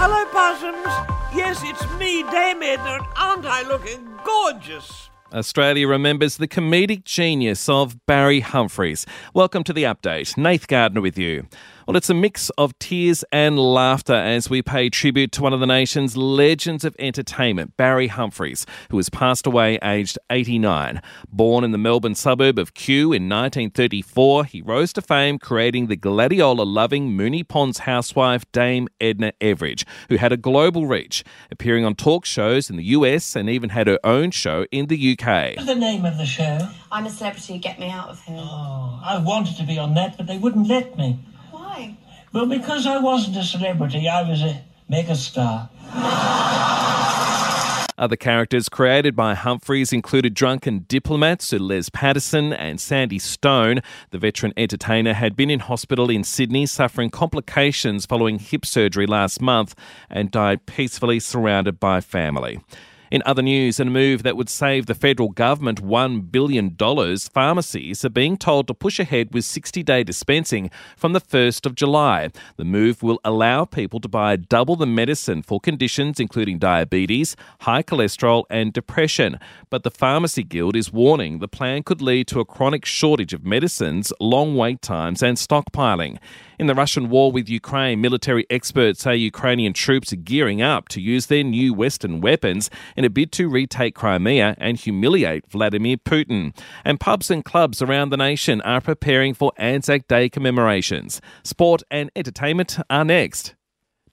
Hello, Possums. Yes, it's me, Dame Edna, and aren't I looking gorgeous? Australia remembers the comedic genius of Barry Humphries. Welcome to the update. Nath Gardner with you. Well, it's a mix of tears and laughter as we pay tribute to one of the nation's legends of entertainment, Barry Humphries, who has passed away aged 89. Born in the Melbourne suburb of Kew in 1934, he rose to fame creating the gladiola loving Moonee Ponds housewife Dame Edna Everage, who had a global reach, appearing on talk shows in the US and even had her own show in the UK. What's the name of the show? I'm a celebrity, get me out of here. Oh, I wanted to be on that, but they wouldn't let me. Why? Well, because I wasn't a celebrity, I was a megastar. Other characters created by Humphries included drunken diplomat Sir Les Patterson and Sandy Stone. The veteran entertainer had been in hospital in Sydney suffering complications following hip surgery last month and died peacefully surrounded by family. In other news, in a move that would save the federal government $1 billion, pharmacies are being told to push ahead with 60 day dispensing from the 1st of July. The move will allow people to buy double the medicine for conditions including diabetes, high cholesterol, and depression. But the Pharmacy Guild is warning the plan could lead to a chronic shortage of medicines, long wait times, and stockpiling. In the Russian war with Ukraine, military experts say Ukrainian troops are gearing up to use their new Western weapons in a bid to retake Crimea and humiliate Vladimir Putin. And pubs and clubs around the nation are preparing for Anzac Day commemorations. Sport and entertainment are next.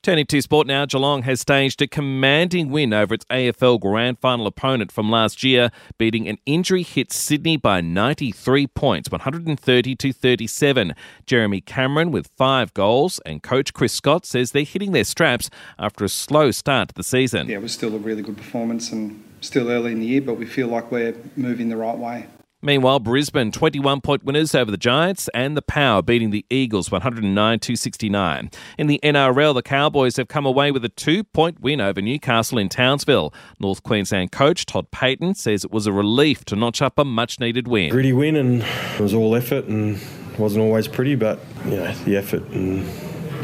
Turning to sport now, Geelong has staged a commanding win over its AFL Grand Final opponent from last year, beating an injury hit Sydney by 93 points, 130 to 37. Jeremy Cameron with five goals, and coach Chris Scott says they're hitting their straps after a slow start to the season. Yeah, it was still a really good performance and still early in the year, but we feel like we're moving the right way. Meanwhile, Brisbane 21 point winners over the Giants and the Power beating the Eagles 109 269. In the NRL, the Cowboys have come away with a two point win over Newcastle in Townsville. North Queensland coach Todd Payten says it was a relief to notch up a much needed win. Gritty win and it was all effort and wasn't always pretty, but you know, the effort and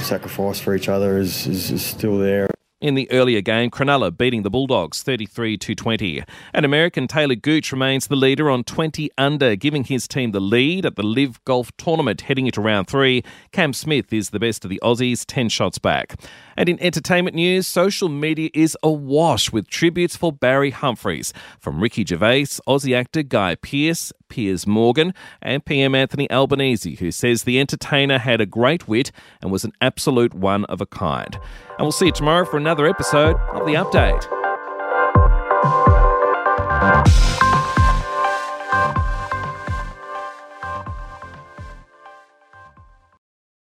sacrifice for each other is, is, is still there. In the earlier game, Cronulla beating the Bulldogs 33 20. And American Talor Gooch remains the leader on 20 under, giving his team the lead at the LIV Golf Tournament heading into round three. Cam Smith is the best of the Aussies, 10 shots back. And in entertainment news, social media is awash with tributes for Barry Humphries, from Ricky Gervais, Aussie actor Guy Pearce, Piers Morgan, and PM Anthony Albanese, who says the entertainer had a great wit and was an absolute one of a kind. And we'll see you tomorrow for another episode of The Update.